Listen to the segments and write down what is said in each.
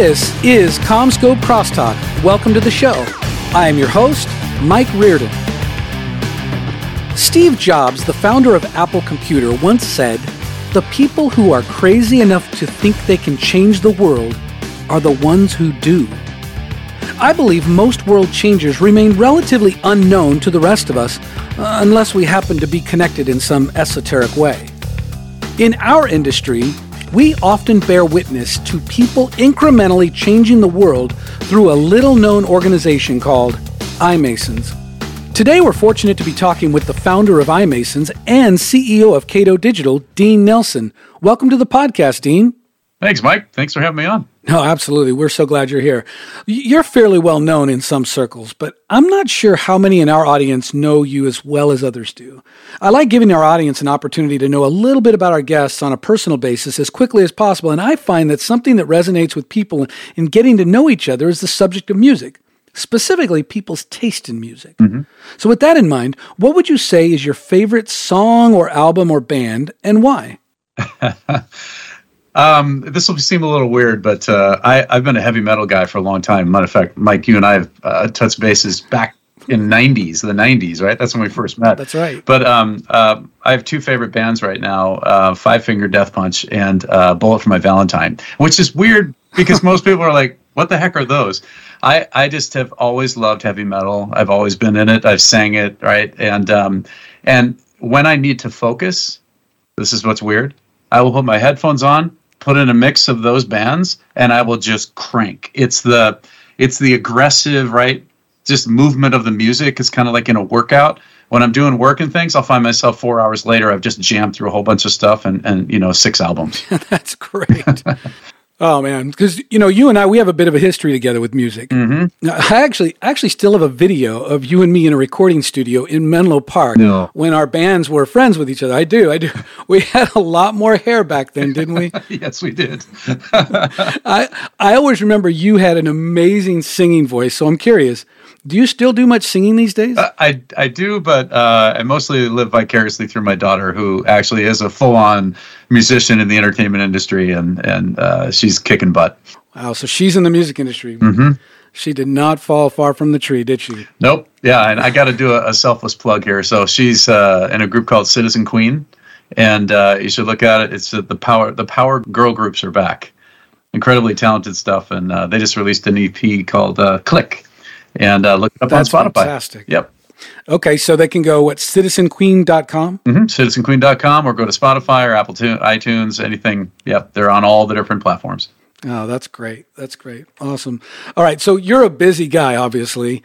This is CommScope Crosstalk. Welcome to the show. I am your host, Mike Reardon. Steve Jobs, the founder of Apple Computer, once said, The people who are crazy enough to think they can change the world are the ones who do. I believe most world changers remain relatively unknown to the rest of us unless we happen to be connected in some esoteric way. In our industry, we often bear witness to people incrementally changing the world through a little known organization called iMasons. Today, we're fortunate to be talking with the founder of iMasons and CEO of Cato Digital, Dean Nelson. Welcome to the podcast, Dean. Thanks, Mike. Thanks for having me on. No, absolutely. We're so glad you're here. You're fairly well known in some circles, but I'm not sure how many in our audience know you as well as others do. I like giving our audience an opportunity to know a little bit about our guests on a personal basis as quickly as possible, and I find that something that resonates with people in getting to know each other is the subject of music, specifically people's taste in music. Mm-hmm. So, with that in mind, what would you say is your favorite song or album or band, and why? Um, this will seem a little weird, but uh, I, have been a heavy metal guy for a long time. Matter of fact, Mike, you and I have uh, touched bases back in '90s, the '90s, right? That's when we first met. That's right. But um, uh, I have two favorite bands right now: uh, Five Finger Death Punch and uh, Bullet for My Valentine, which is weird because most people are like, "What the heck are those?" I I just have always loved heavy metal. I've always been in it. I've sang it, right? And um, and when I need to focus, this is what's weird. I will put my headphones on put in a mix of those bands and I will just crank. It's the it's the aggressive, right? Just movement of the music is kind of like in a workout. When I'm doing work and things, I'll find myself four hours later. I've just jammed through a whole bunch of stuff and, and you know six albums. That's great. Oh man, because you know you and I we have a bit of a history together with music. Mm-hmm. I actually actually still have a video of you and me in a recording studio in Menlo Park no. when our bands were friends with each other. I do, I do. We had a lot more hair back then, didn't we? yes, we did. I I always remember you had an amazing singing voice. So I'm curious, do you still do much singing these days? Uh, I I do, but uh, I mostly live vicariously through my daughter, who actually is a full on musician in the entertainment industry, and and uh, she's kicking butt. Wow! So she's in the music industry. Mm-hmm. She did not fall far from the tree, did she? Nope. Yeah, and I got to do a, a, selfless plug here. So she's uh, in a group called Citizen Queen, and uh, you should look at it. It's the power. The power girl groups are back. Incredibly talented stuff, and they just released an EP called Click and uh, look it up That's on Spotify. Fantastic. Yep. Okay, so they can go what citizenqueen.com? Mm-hmm, citizenqueen.com or go to Spotify or Apple iTunes, anything. Yep, they're on all the different platforms. Oh, that's great. That's great. Awesome. All right, so you're a busy guy, obviously.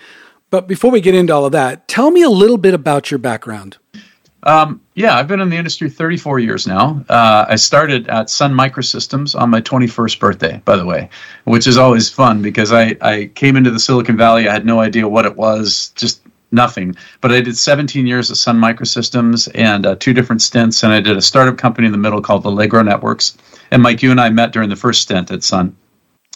But before we get into all of that, tell me a little bit about your background. Um, yeah, I've been in the industry 34 years now. Uh, I started at Sun Microsystems on my 21st birthday, by the way, which is always fun because I, I came into the Silicon Valley. I had no idea what it was, just nothing. But I did 17 years at Sun Microsystems and uh, two different stints, and I did a startup company in the middle called Allegro Networks. And Mike, you and I met during the first stint at Sun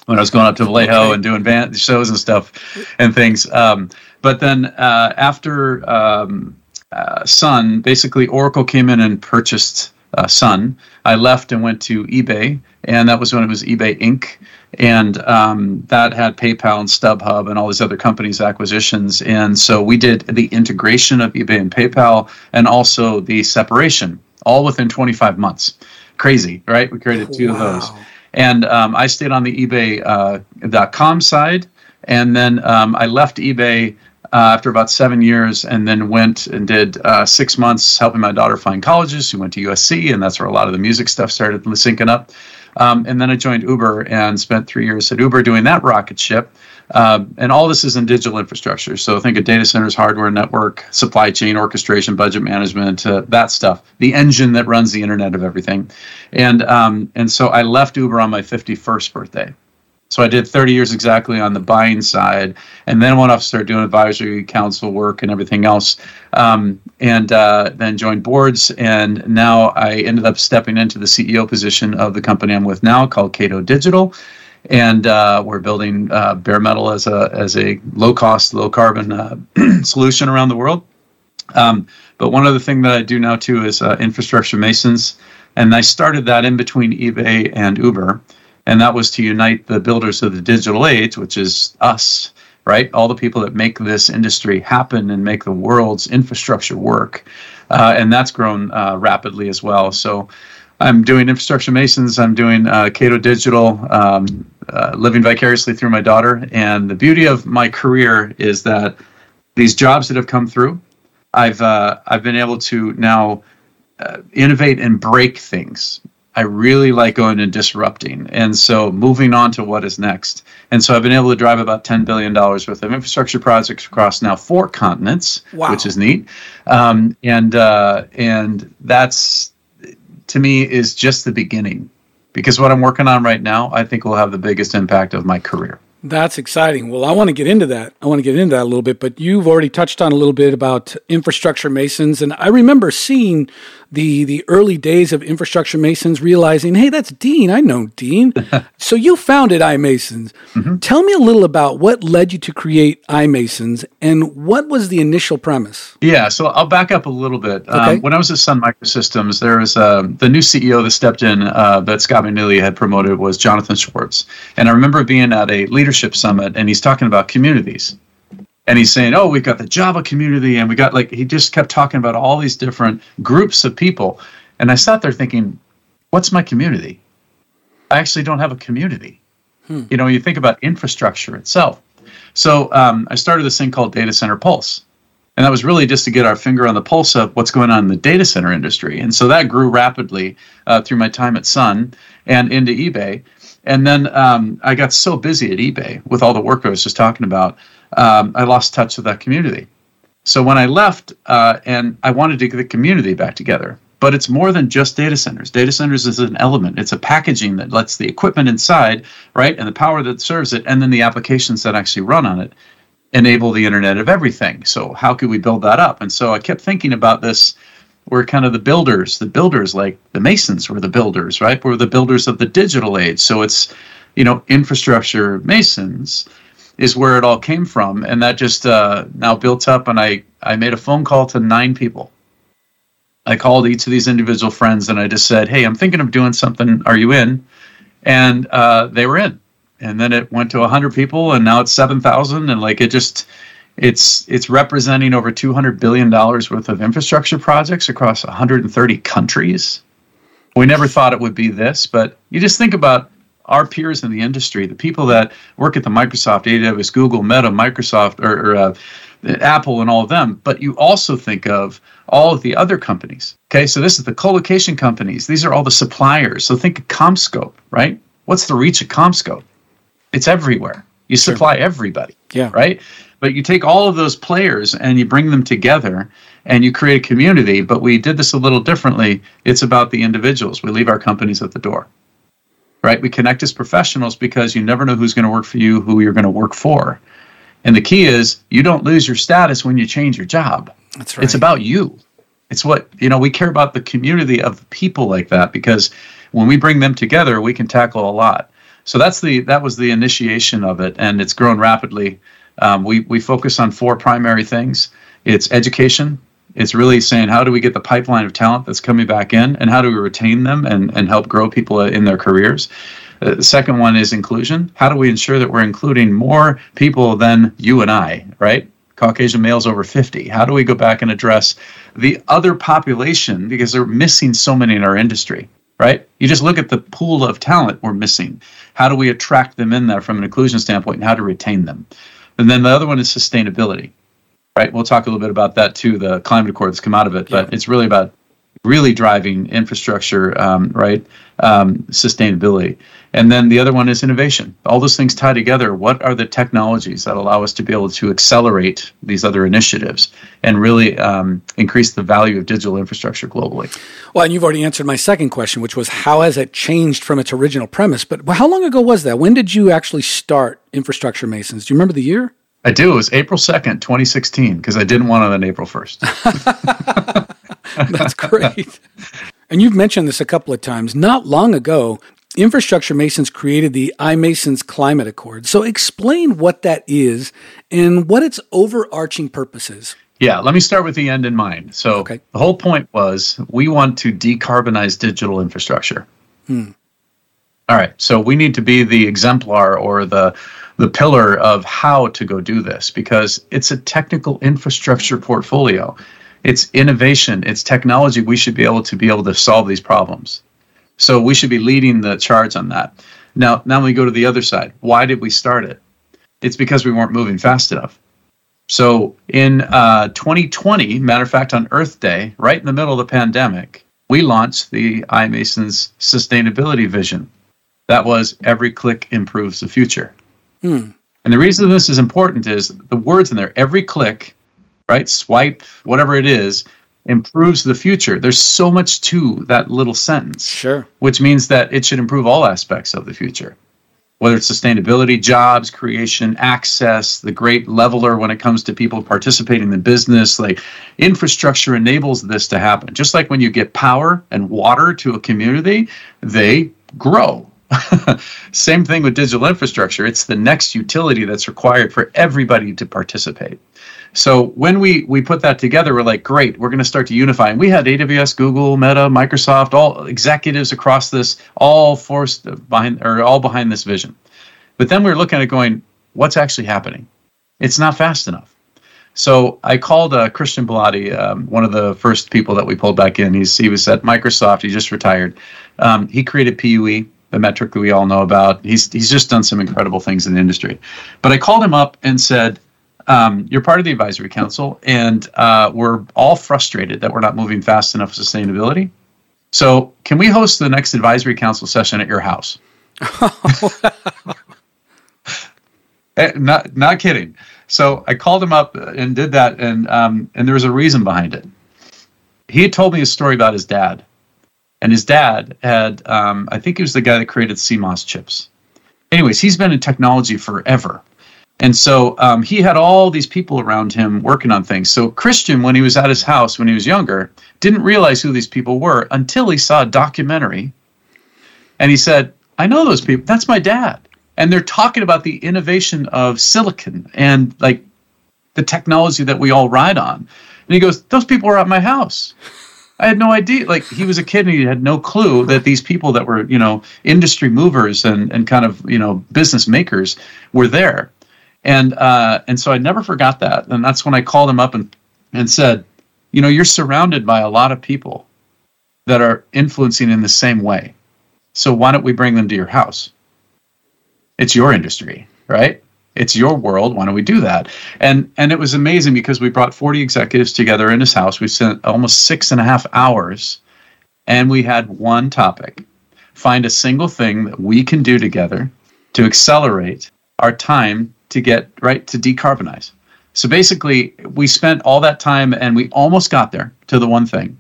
when I was going up to Vallejo and doing band shows and stuff and things. Um, but then uh, after um, uh, Sun, basically Oracle came in and purchased uh, Sun. I left and went to eBay, and that was when it was eBay Inc. And um, that had PayPal and StubHub and all these other companies' acquisitions. And so we did the integration of eBay and PayPal and also the separation, all within 25 months. Crazy, right? We created two wow. of those. And um, I stayed on the eBay.com uh, side. And then um, I left eBay uh, after about seven years, and then went and did uh, six months helping my daughter find colleges. She went to USC, and that's where a lot of the music stuff started syncing up. Um, and then I joined Uber and spent three years at Uber doing that rocket ship. Um, and all this is in digital infrastructure. So think of data centers, hardware, network, supply chain, orchestration, budget management, uh, that stuff. The engine that runs the Internet of everything. And um, and so I left Uber on my 51st birthday. So I did 30 years exactly on the buying side, and then went off to start doing advisory council work and everything else, um, and uh, then joined boards. And now I ended up stepping into the CEO position of the company I'm with now, called Cato Digital, and uh, we're building uh, bare metal as a as a low cost, low carbon uh, solution around the world. Um, but one other thing that I do now too is uh, infrastructure masons, and I started that in between eBay and Uber and that was to unite the builders of the digital age, which is us, right? All the people that make this industry happen and make the world's infrastructure work, uh, and that's grown uh, rapidly as well. So. I'm doing infrastructure masons. I'm doing uh, Cato Digital, um, uh, living vicariously through my daughter. And the beauty of my career is that these jobs that have come through, I've uh, I've been able to now uh, innovate and break things. I really like going and disrupting, and so moving on to what is next. And so I've been able to drive about ten billion dollars worth of infrastructure projects across now four continents, wow. which is neat. Um, and uh, and that's to me is just the beginning, because what I'm working on right now, I think will have the biggest impact of my career. That's exciting. Well, I want to get into that. I want to get into that a little bit, but you've already touched on a little bit about infrastructure masons. And I remember seeing the the early days of infrastructure masons realizing hey that's dean. I know dean. So you founded imasons mm-hmm. tell me a little about what led you to create imasons and what was the initial premise? Yeah so i'll back up a little bit. Um, okay. Um, when i was at sun microsystems there was uh, the new ceo that stepped in uh, that Scott McNealy had promoted was jonathan schwartz. And i remember being at a leadership summit and he's talking about communities and he's saying, "Oh, we've got the Java community, and we got like he just kept talking about all these different groups of people." And I sat there thinking, "What's my community? I actually don't have a community." Hmm. You know, you think about infrastructure itself. So um, I started this thing called Data Center Pulse, and that was really just to get our finger on the pulse of what's going on in the data center industry. And so that grew rapidly uh, through my time at Sun and into eBay. And then um, I got so busy at eBay with all the work I was just talking about um, I lost touch with that community. So when I left, uh, and I wanted to get the community back together, but it's more than just data centers. Data centers is an element. It's a packaging that lets the equipment inside, right, and the power that serves it, and then the applications that actually run on it enable the Internet of Everything. So how could we build that up? And so I kept thinking about this. We're kind of the builders. The builders, like the Masons, were the builders, right? We're the builders of the digital age. So it's, you know, infrastructure Masons is where it all came from, and that just uh, now built up. And I I made a phone call to nine people. I called each of these individual friends, and I just said, "Hey, I'm thinking of doing something. Are you in?" And uh, they were in. And then it went to 100 people, and now it's 7,000. And like it just, it's it's representing over 200 billion dollars worth of infrastructure projects across 130 countries. We never thought it would be this, but you just think about our peers in the industry, the people that work at the Microsoft, AWS, Google, Meta, Microsoft, or, or uh, Apple, and all of them. But you also think of all of the other companies. Okay, so this is the colocation companies. These are all the suppliers. So think of CommScope, right? What's the reach of CommScope? It's everywhere. You supply sure. everybody. Yeah. Right. But you take all of those players and you bring them together and you create a community. But we did this a little differently. It's about the individuals. We leave our companies at the door right? We connect as professionals because you never know who's going to work for you, who you're going to work for. And the key is you don't lose your status when you change your job. That's right. It's about you. It's what, you know, we care about the community of people like that because when we bring them together, we can tackle a lot. So that's the that was the initiation of it, and it's grown rapidly. Um, we we focus on four primary things. It's education, it's really saying how do we get the pipeline of talent that's coming back in and how do we retain them and, and help grow people in their careers? Uh, the second one is inclusion. How do we ensure that we're including more people than you and i right? Caucasian males over 50 how do we go back and address the other population? Because they're missing so many in our industry right? You just look at the pool of talent we're missing. How do we attract them in there from an inclusion standpoint and how to retain them? And then the other one is sustainability right? We'll talk a little bit about that too, the climate accord that's come out of it, but yeah. it's really about really driving infrastructure, um, right? Um, sustainability. And then the other one is innovation. All those things tie together. What are the technologies that allow us to be able to accelerate these other initiatives and really um, increase the value of digital infrastructure globally? Well, and you've already answered my second question, which was how has it changed from its original premise? But how long ago was that? When did you actually start Infrastructure Masons? Do you remember the year? I do. It was April 2nd, 2016, because I didn't want it on April 1st. That's great. and you've mentioned this a couple of times. Not long ago, Infrastructure Masons created the iMasons Climate Accord. So explain what that is and what its overarching purpose is. Yeah, let me start with the end in mind. So okay. the whole point was we want to decarbonize digital infrastructure. Hmm. All right. So we need to be the exemplar or the the pillar of how to go do this because it's a technical infrastructure portfolio. It's innovation, it's technology. We should be able to be able to solve these problems. So we should be leading the charge on that. Now, now we go to the other side. Why did we start it? It's because we weren't moving fast enough. So in uh, 2020, matter of fact, on Earth Day, right in the middle of the pandemic, we launched the iMasons sustainability vision. That was every click improves the future. Hmm. And the reason this is important is the words in there, every click, right, swipe, whatever it is, improves the future. There's so much to that little sentence. Sure. Which means that it should improve all aspects of the future. Whether it's sustainability, jobs, creation, access, the great leveler when it comes to people participating in the business, like infrastructure enables this to happen. Just like when you get power and water to a community, they grow Same thing with digital infrastructure. It's the next utility that's required for everybody to participate. So when we we put that together, we're like, great, we're going to start to unify. And we had AWS, Google, Meta, Microsoft, all executives across this, all forced behind or all behind this vision. But then we we're looking at it going, what's actually happening? It's not fast enough. So I called uh, Christian Belady, um, one of the first people that we pulled back in. He's he was at Microsoft. He just retired. Um, he created PUE the metric that we all know about. He's he's just done some incredible things in the industry. But I called him up and said, um, "You're part of the advisory council, and uh, we're all frustrated that we're not moving fast enough with sustainability. So can we host the next advisory council session at your house?" Eh, not not kidding. So I called him up and did that, and um, and there was a reason behind it. He had told me a story about his dad and his dad had um, i think he was the guy that created cmos chips. Anyways he's been in technology forever. And so um, he had all these people around him working on things. So christian when he was at his house when he was younger didn't realize who these people were until he saw a documentary. And he said i know those people that's my dad. And they're talking about the innovation of silicon and like the technology that we all ride on. And he goes those people are at my house I had no idea. Like he was a kid and he had no clue that these people that were, you know, industry movers and, and kind of, you know, business makers were there. And uh, and so I never forgot that. And that's when I called him up and, and said, you know, you're surrounded by a lot of people that are influencing in the same way. So why don't we bring them to your house? It's your industry, right? It's your world. Why don't we do that? And and it was amazing because we brought 40 executives together in his house. We spent almost six and a half hours and we had one topic. Find a single thing that we can do together to accelerate our time to get right to decarbonize. So basically we spent all that time and we almost got there to the one thing.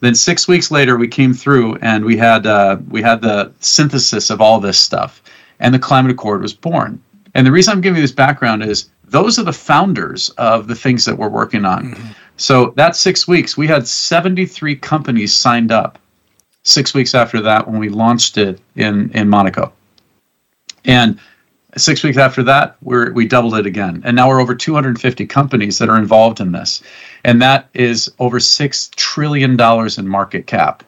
Then six weeks later we came through and we had uh, we had the synthesis of all this stuff and the climate accord was born and the reason I'm giving you this background is those are the founders of the things that we're working on. Mm-hmm. So that six weeks, we had 73 companies signed up. Six weeks after that, when we launched it in in Monaco, and six weeks after that, we're we doubled it again, and now we're over 250 companies that are involved in this, and that is over six trillion dollars in market cap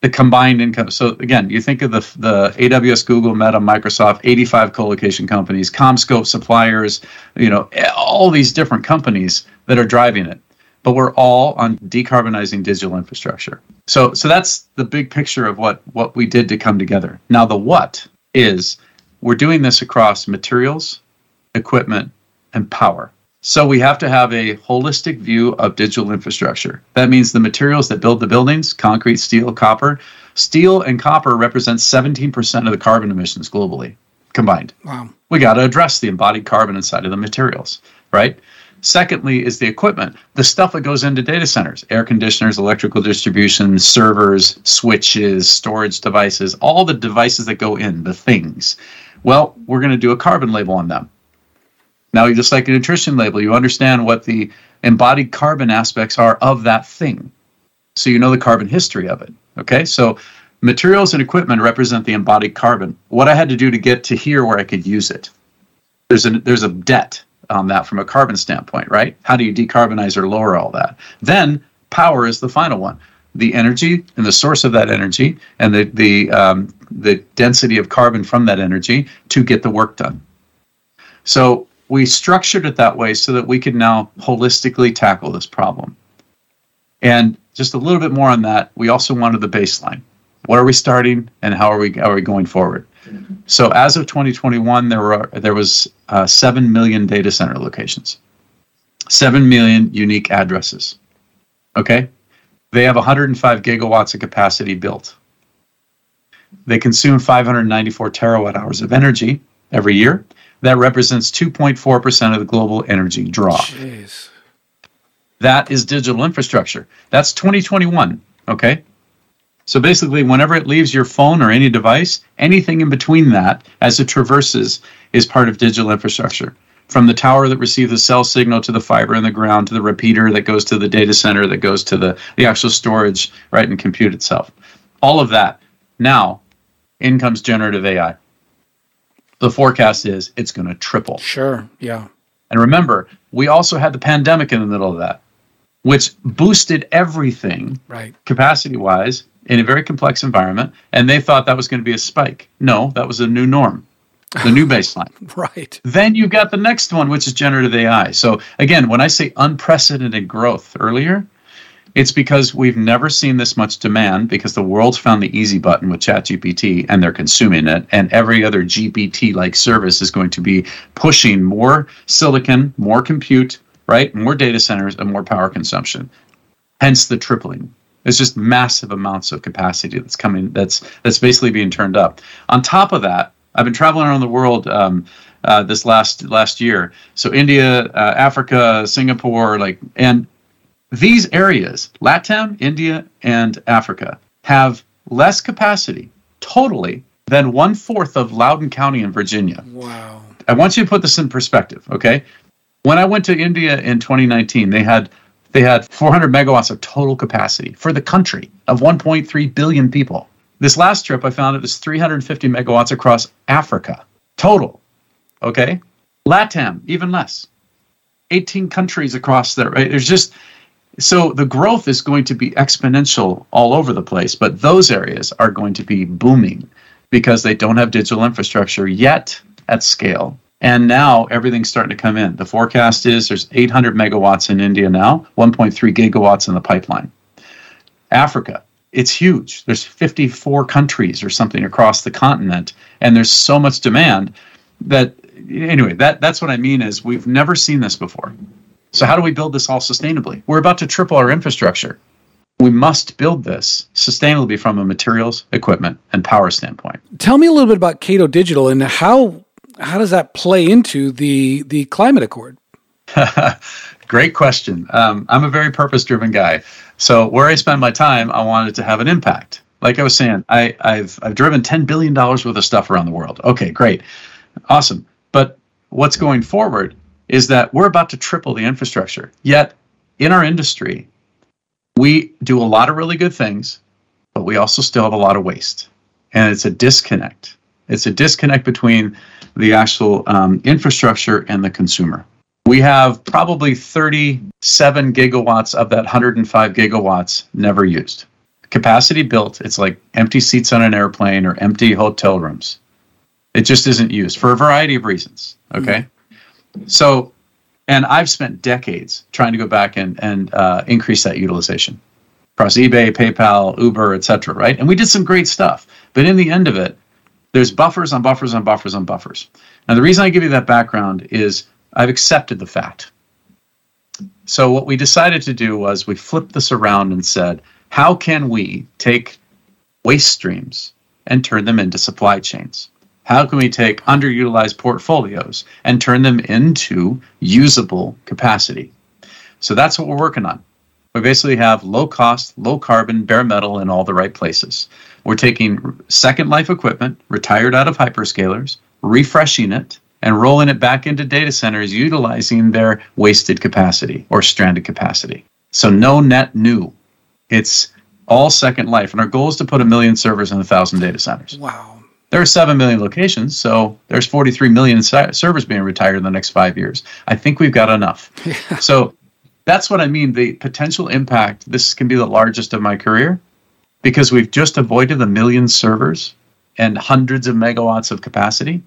the combined income. So again, you think of the the AWS, Google, Meta, Microsoft, 85 colocation companies, CommScope suppliers, you know, all these different companies that are driving it. But we're all on decarbonizing digital infrastructure. So so that's the big picture of what what we did to come together. Now the what is we're doing this across materials, equipment, and power. So we have to have a holistic view of digital infrastructure. That means the materials that build the buildings, concrete, steel, copper. Steel and copper represent 17% of the carbon emissions globally combined. Wow. We got to address the embodied carbon inside of the materials, right? Secondly, is the equipment, the stuff that goes into data centers, air conditioners, electrical distribution, servers, switches, storage devices, all the devices that go in, the things. Well, we're going to do a carbon label on them. Now, just like a nutrition label, you understand what the embodied carbon aspects are of that thing. So you know the carbon history of it. Okay, so materials and equipment represent the embodied carbon. What I had to do to get to here where I could use it. There's a there's a debt on that from a carbon standpoint, right? How do you decarbonize or lower all that? Then power is the final one. The energy and the source of that energy and the the um, the density of carbon from that energy to get the work done. So we structured it that way so that we could now holistically tackle this problem. And just a little bit more on that, we also wanted the baseline. What are we starting and how are we, how are we going forward? So as of 2021, there were there was uh, seven million data center locations, seven million unique addresses. Okay, they have 105 gigawatts of capacity built. They consume 594 terawatt hours of energy every year. That represents 2.4% of the global energy draw. Jeez. That is digital infrastructure. That's 2021. Okay. So basically, whenever it leaves your phone or any device, anything in between that as it traverses is part of digital infrastructure. From the tower that receives the cell signal to the fiber in the ground to the repeater that goes to the data center that goes to the, the actual storage, right, and compute itself. All of that. Now, in comes generative AI. The forecast is it's going to triple. Sure. Yeah. And remember, we also had the pandemic in the middle of that, which boosted everything right. capacity wise in a very complex environment, and they thought that was going to be a spike. No, that was a new norm, the new baseline. right. Then you've got the next one, which is generative AI. So, again, when I say unprecedented growth earlier, it's because we've never seen this much demand because the world's found the easy button with ChatGPT and they're consuming it. And every other GPT like service is going to be pushing more silicon, more compute, right? More data centers and more power consumption. Hence the tripling. It's just massive amounts of capacity that's coming. That's that's basically being turned up. On top of that, I've been traveling around the world um, uh, this last last year. So India, uh, Africa, Singapore, like, and these areas, LATAM, India, and Africa, have less capacity totally than one fourth of Loudoun County in Virginia. Wow. I want you to put this in perspective, okay? When I went to India in 2019, they had they had 400 megawatts of total capacity for the country of 1.3 billion people. This last trip, I found it was 350 megawatts across Africa total. Okay, LATAM even less. 18 countries across there. Right? There's just so the growth is going to be exponential all over the place, but those areas are going to be booming because they don't have digital infrastructure yet at scale. And now everything's starting to come in. The forecast is there's 800 megawatts in India now, 1.3 gigawatts in the pipeline. Africa, it's huge. There's 54 countries or something across the continent, and there's so much demand that anyway, that that's what I mean is we've never seen this before. So how do we build this all sustainably? We're about to triple our infrastructure. We must build this sustainably from a materials, equipment, and power standpoint. Tell me a little bit about Cato Digital and how how does that play into the the climate accord? Great question. Um, I'm a very purpose driven guy. So where I spend my time, I wanted to have an impact. Like I was saying, I, I've I've driven ten billion dollars worth of stuff around the world. Okay, great, awesome. But what's going forward is that we're about to triple the infrastructure. Yet in our industry, we do a lot of really good things, but we also still have a lot of waste, and it's a disconnect. It's a disconnect between the actual um, infrastructure and the consumer. We have probably 37 gigawatts of that 105 gigawatts never used. Capacity built, it's like empty seats on an airplane or empty hotel rooms. It just isn't used for a variety of reasons. Okay. Mm-hmm. So, and I've spent decades trying to go back and, and uh, increase that utilization across eBay, PayPal, Uber, etc. Right. And we did some great stuff. But in the end of it, there's buffers on buffers on buffers on buffers. Now, the reason I give you that background is I've accepted the fact. So, what we decided to do was we flipped this around and said, how can we take waste streams and turn them into supply chains? How can we take underutilized portfolios and turn them into usable capacity? So, that's what we're working on. We basically have low cost, low carbon, bare metal in all the right places. We're taking second life equipment retired out of hyperscalers, refreshing it, and rolling it back into data centers utilizing their wasted capacity or stranded capacity. So no net new. It's all second life. And our goal is to put a million servers in a thousand data centers. Wow. There are 7 million locations, so there's 43 million servers being retired in the next five years. I think we've got enough. Yeah. So that's what I mean. The potential impact, this can be the largest of my career because we've just avoided a million servers and hundreds of megawatts of capacity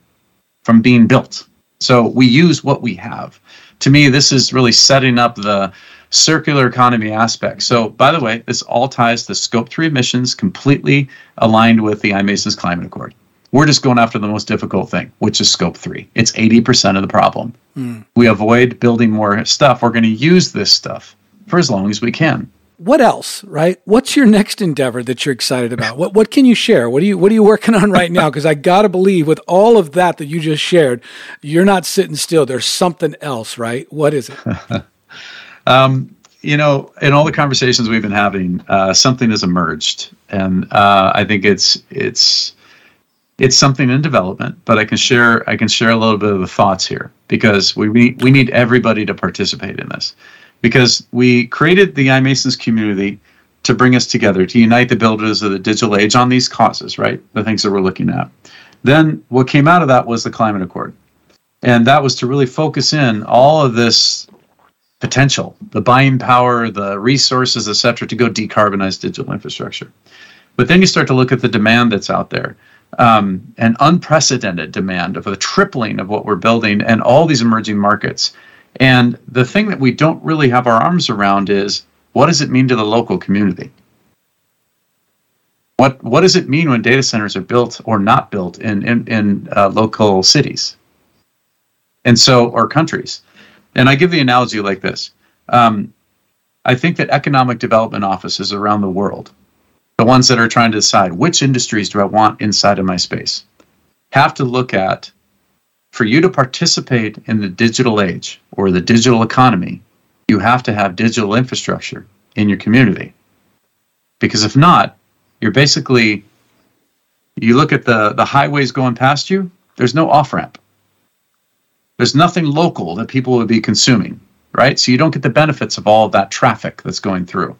from being built. So we use what we have. To me, this is really setting up the circular economy aspect. So, by the way, this all ties to scope three emissions completely aligned with the iMasons Climate Accord. We're just going after the most difficult thing, which is scope three. It's 80% of the problem. Mm. We avoid building more stuff. We're going to use this stuff for as long as we can what else, right? What's your next endeavor that you're excited about? What what can you share? What are you what are you working on right now? Because I gotta believe with all of that that you just shared, you're not sitting still. There's something else, right? What is it? um, you know, in all the conversations we've been having, uh, something has emerged, and uh, I think it's it's it's something in development. But I can share I can share a little bit of the thoughts here because we we, we need everybody to participate in this because we created the iMasons community to bring us together, to unite the builders of the digital age on these causes, right? The things that we're looking at. Then what came out of that was the Climate Accord. And that was to really focus in all of this potential, the buying power, the resources, et cetera, to go decarbonize digital infrastructure. But then you start to look at the demand that's out there. Um, an unprecedented demand of a tripling of what we're building and all these emerging markets. And the thing that we don't really have our arms around is what does it mean to the local community? What what does it mean when data centers are built or not built in in, in uh, local cities? And so, or countries. And I give the analogy like this. Um, I think that economic development offices around the world, the ones that are trying to decide which industries do I want inside of my space, have to look at for you to participate in the digital age or the digital economy, you have to have digital infrastructure in your community. Because if not, you're basically you look at the the highways going past you, there's no off ramp. There's nothing local that people would be consuming, right? So you don't get the benefits of all of that traffic that's going through.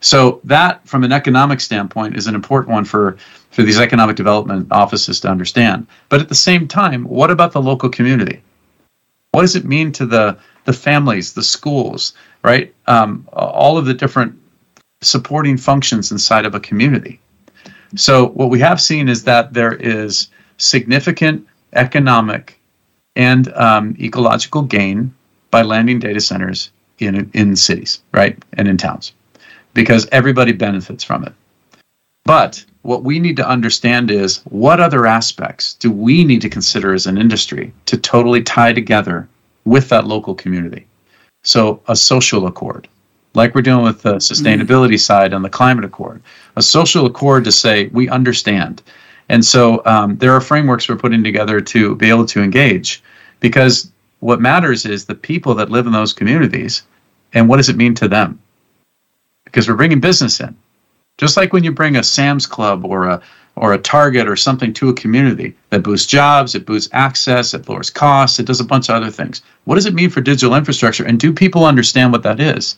So that, from an economic standpoint, is an important one for for these economic development offices to understand. But at the same time, what about the local community? What does it mean to the the families, the schools, right? Um, all of the different supporting functions inside of a community. So what we have seen is that there is significant economic and um, ecological gain by landing data centers in in cities, right, and in towns because everybody benefits from it. But what we need to understand is what other aspects do we need to consider as an industry to totally tie together with that local community? So, a social accord, like we're doing with the sustainability mm. side and the climate accord, a social accord to say we understand. And so, um, there are frameworks we're putting together to be able to engage because what matters is the people that live in those communities and what does it mean to them? Because we're bringing business in. Just like when you bring a Sam's Club or a or a Target or something to a community that boosts jobs, it boosts access, it lowers costs, it does a bunch of other things. What does it mean for digital infrastructure? And do people understand what that is?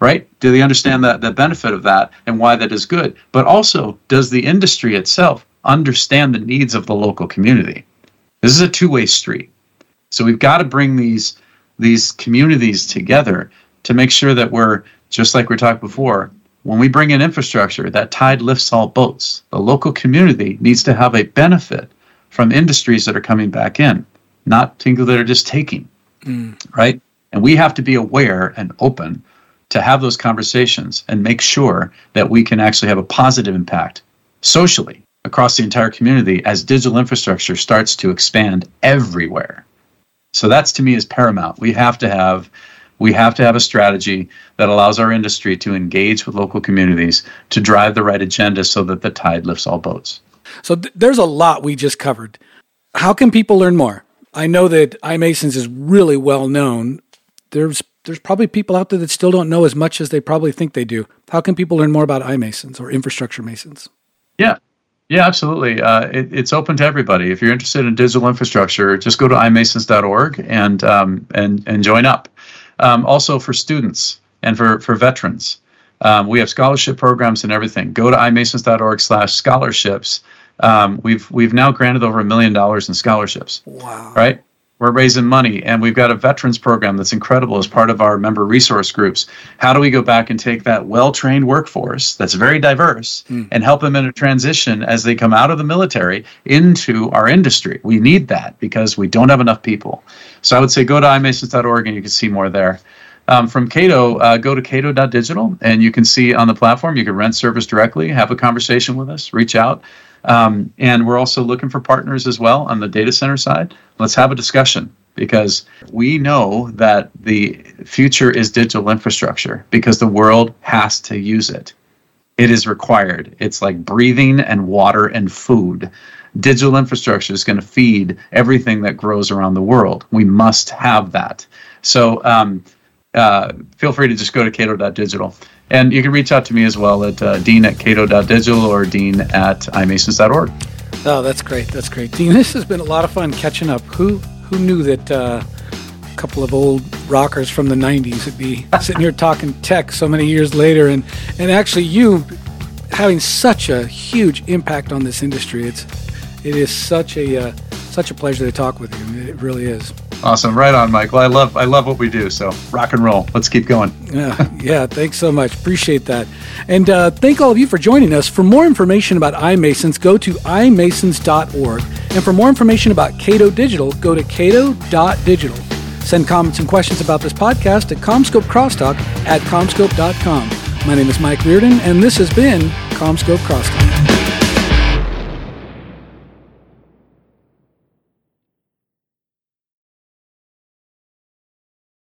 Right? Do they understand that the benefit of that and why that is good? But also, does the industry itself understand the needs of the local community? This is a two-way street. So we've got to bring these these communities together to make sure that we're just like we talked before, when we bring in infrastructure, that tide lifts all boats. The local community needs to have a benefit from industries that are coming back in, not people that are just taking, mm. right? And we have to be aware and open to have those conversations and make sure that we can actually have a positive impact socially across the entire community as digital infrastructure starts to expand everywhere. So that's to me is paramount. We have to have we have to have a strategy that allows our industry to engage with local communities to drive the right agenda so that the tide lifts all boats. So th- there's a lot we just covered. How can people learn more? I know that iMasons is really well known. There's there's probably people out there that still don't know as much as they probably think they do. How can people learn more about iMasons or infrastructure masons? Yeah, yeah, absolutely. Uh, it, it's open to everybody. If you're interested in digital infrastructure, just go to imasons.org and um, and and join up. Um, also for students and for, for veterans. Um, we have scholarship programs and everything. Go to imasons.org slash scholarships. Um, we've we've now granted over a million dollars in scholarships. Wow. Right? We're raising money, and we've got a veterans program that's incredible as part of our member resource groups. How do we go back and take that well trained workforce that's very diverse mm. and help them in a transition as they come out of the military into our industry? We need that because we don't have enough people. So I would say go to imasons.org and you can see more there. Um, from Cato, uh, go to cato.digital and you can see on the platform, you can rent service directly, have a conversation with us, reach out. Um, and we're also looking for partners as well on the data center side. Let's have a discussion because we know that the future is digital infrastructure because the world has to use it. It is required. It's like breathing and water and food. Digital infrastructure is going to feed everything that grows around the world. We must have that. So, um, uh, feel free to just go to cato.digital. And you can reach out to me as well at uh, dean at cato.digital or dean at imasons.org. Oh, that's great. That's great. Dean, this has been a lot of fun catching up. Who who knew that uh, a couple of old rockers from the 90s would be sitting here talking tech so many years later and, and actually you having such a huge impact on this industry. It's it is such a uh, such a pleasure to talk with you. It really is. Awesome, right on, Michael. I love I love what we do. So rock and roll. Let's keep going. yeah, yeah. Thanks so much. Appreciate that, and uh, thank all of you for joining us. For more information about iMasons, go to imasons.org, and for more information about Cato Digital, go to cato.digital. Send comments and questions about this podcast at CommScope Crosstalk at CommScope.com. My name is Mike Reardon, and this has been CommScope Crosstalk.